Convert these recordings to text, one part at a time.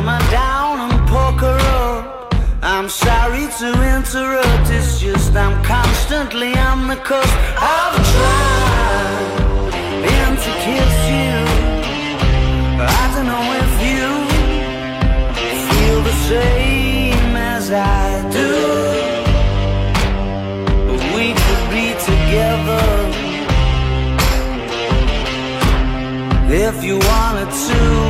Simmer down and poker up. I'm sorry to interrupt, it's just I'm constantly on the cusp. I've tried and to kiss you. I don't know if you feel the same as I do. We could be together if you wanted to.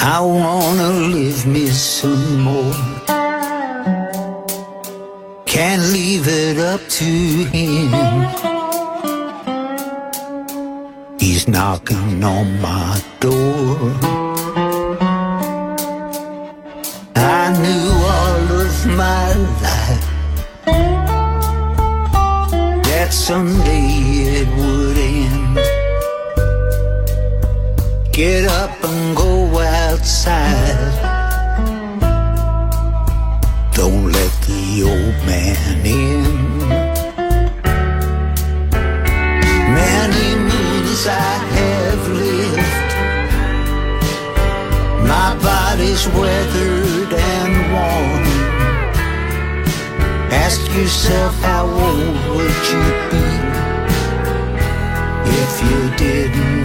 I wanna live me some more can't leave it up to him. He's knocking on my door. I knew all of my life that someday it would end. Get up and go outside. Don't let the old man in. Many moons I have lived, my body's weathered and worn. Ask yourself how old would you be if you didn't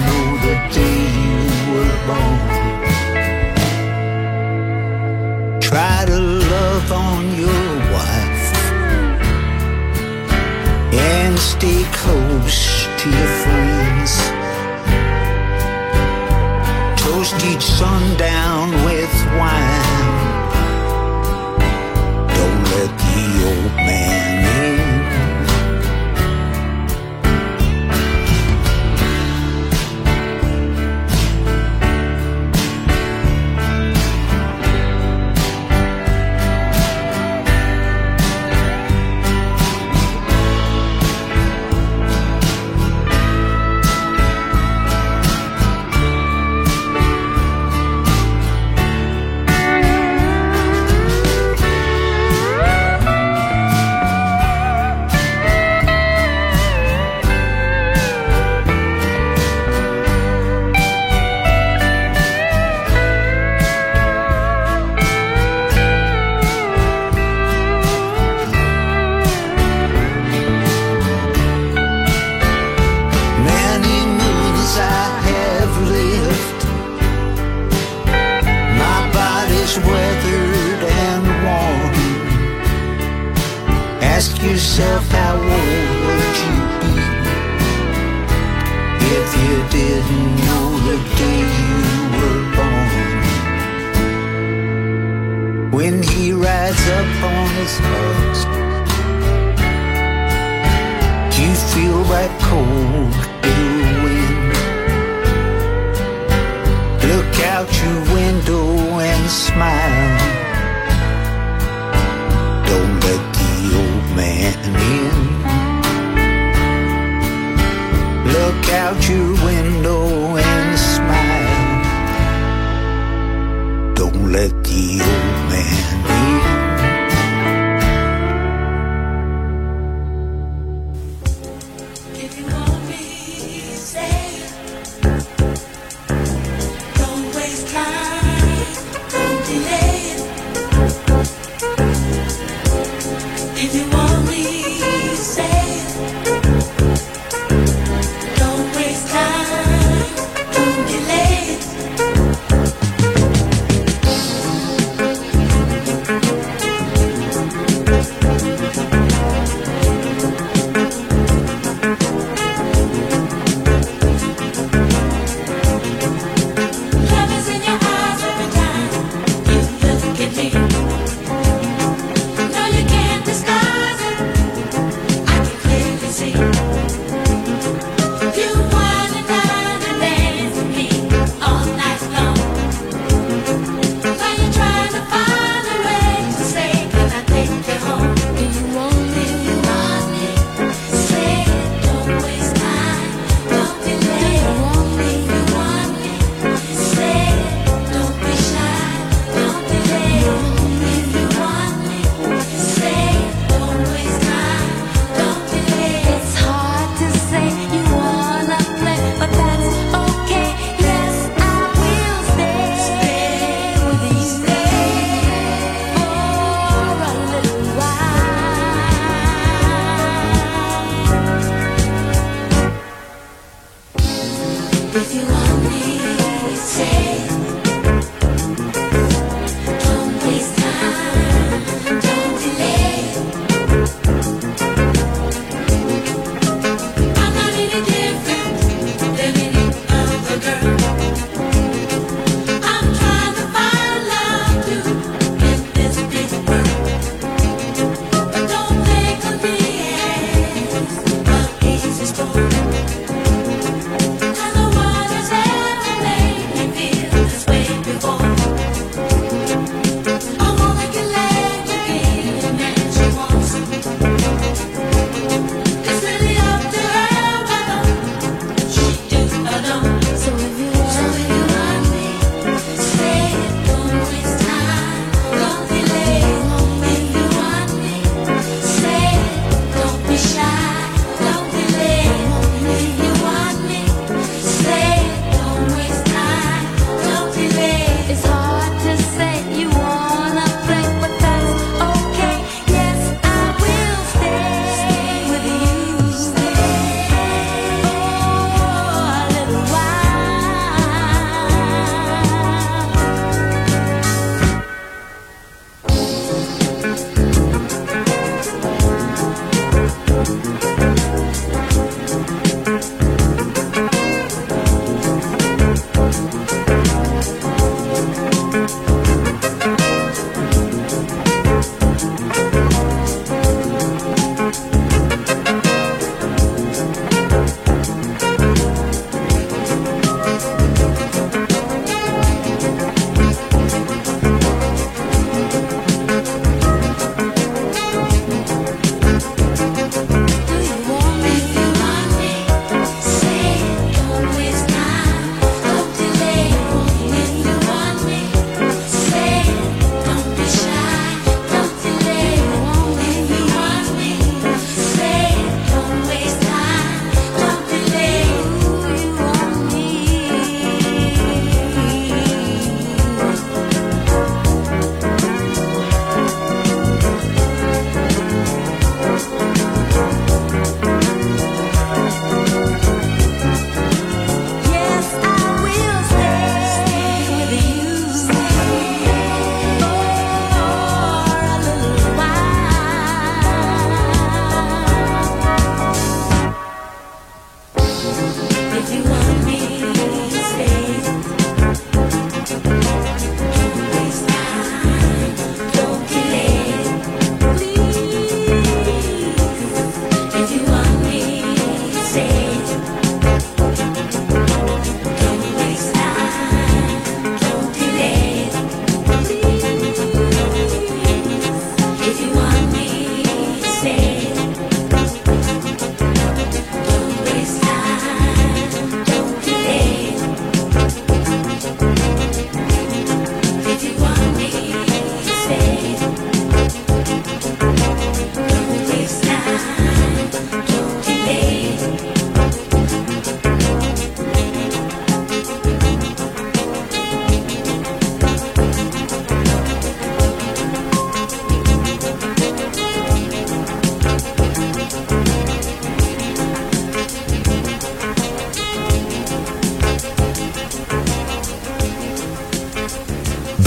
stay close to your friends. Toast each sundown with wine. Don't let the old man in.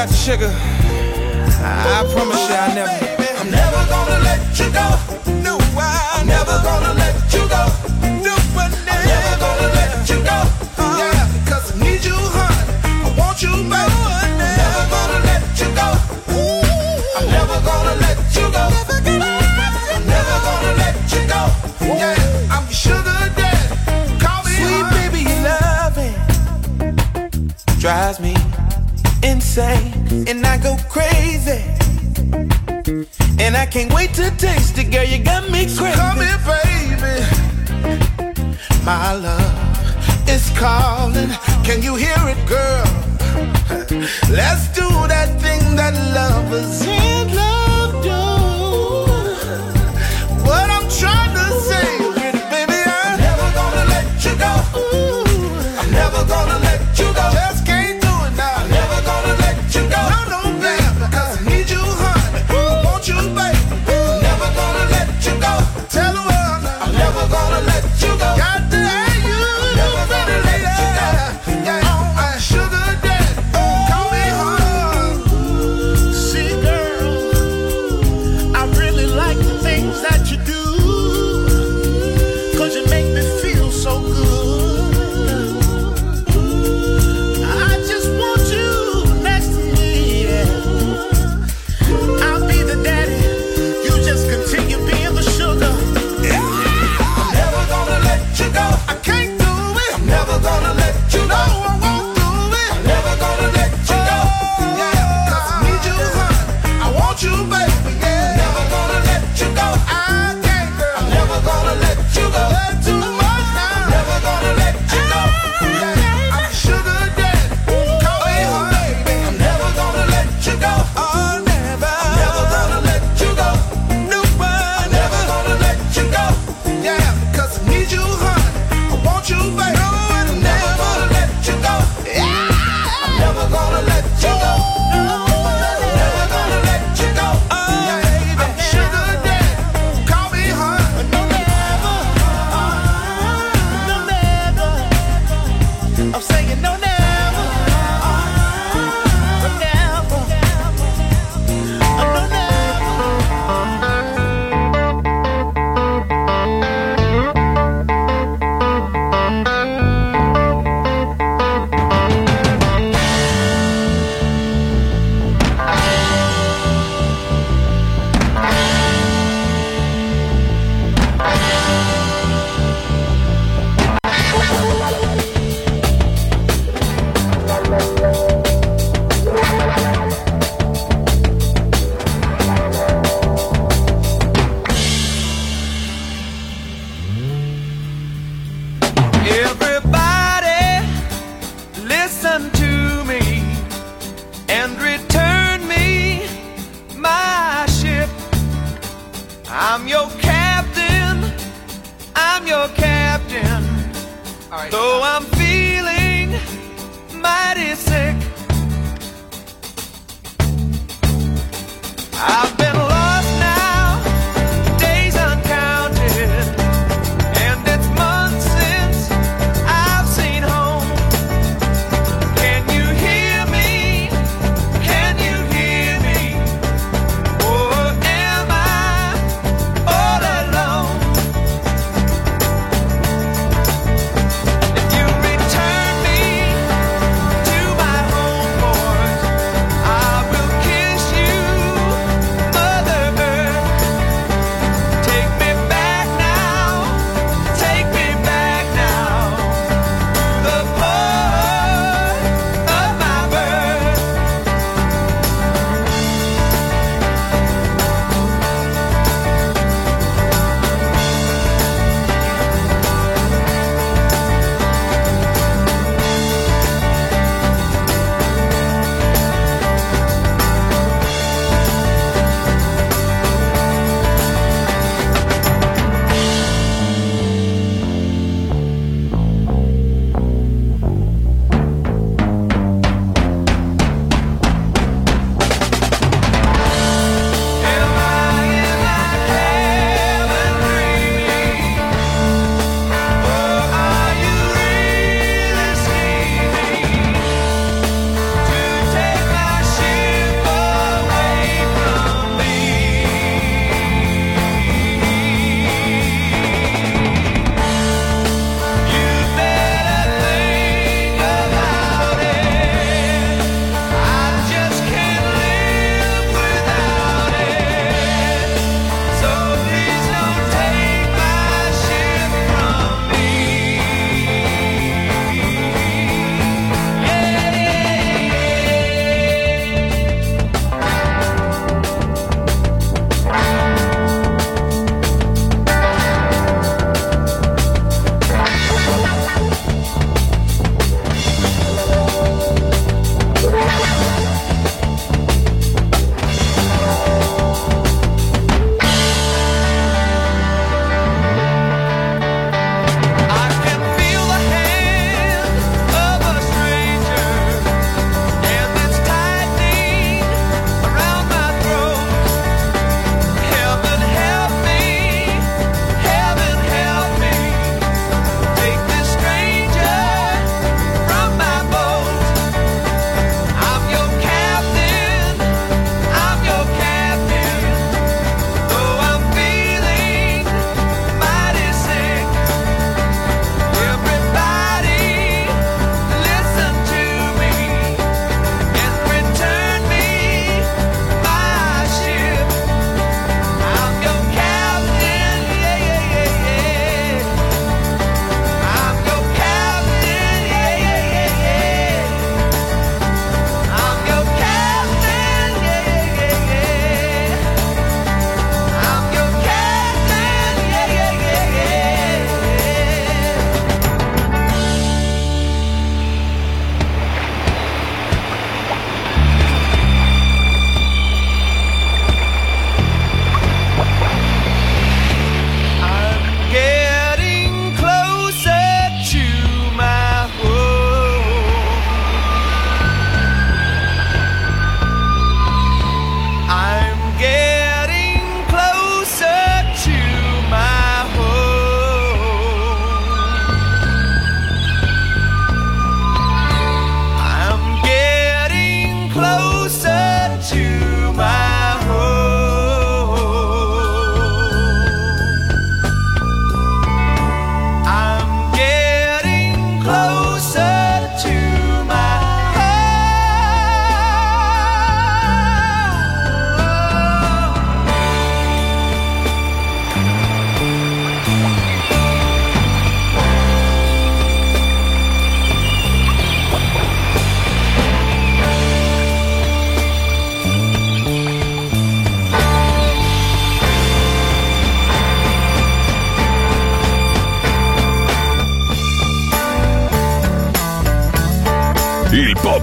about the sugar. I, promise you, I never. I'm never gonna let you go. No, I'm never gonna let you go. No, I'm never gonna let you go. Yeah, cause I need you, honey. I want you, baby. I'm never gonna let you go. I'm never gonna let you go. I'm never gonna let you go. Yeah, I'm sugar daddy. Sweet loving drives me insane and I go crazy. And I can't wait to taste it, girl. You got me crazy. Come here, baby. My love is calling. Can you hear it, girl? Let's do that thing that lovers love. I'm saying no.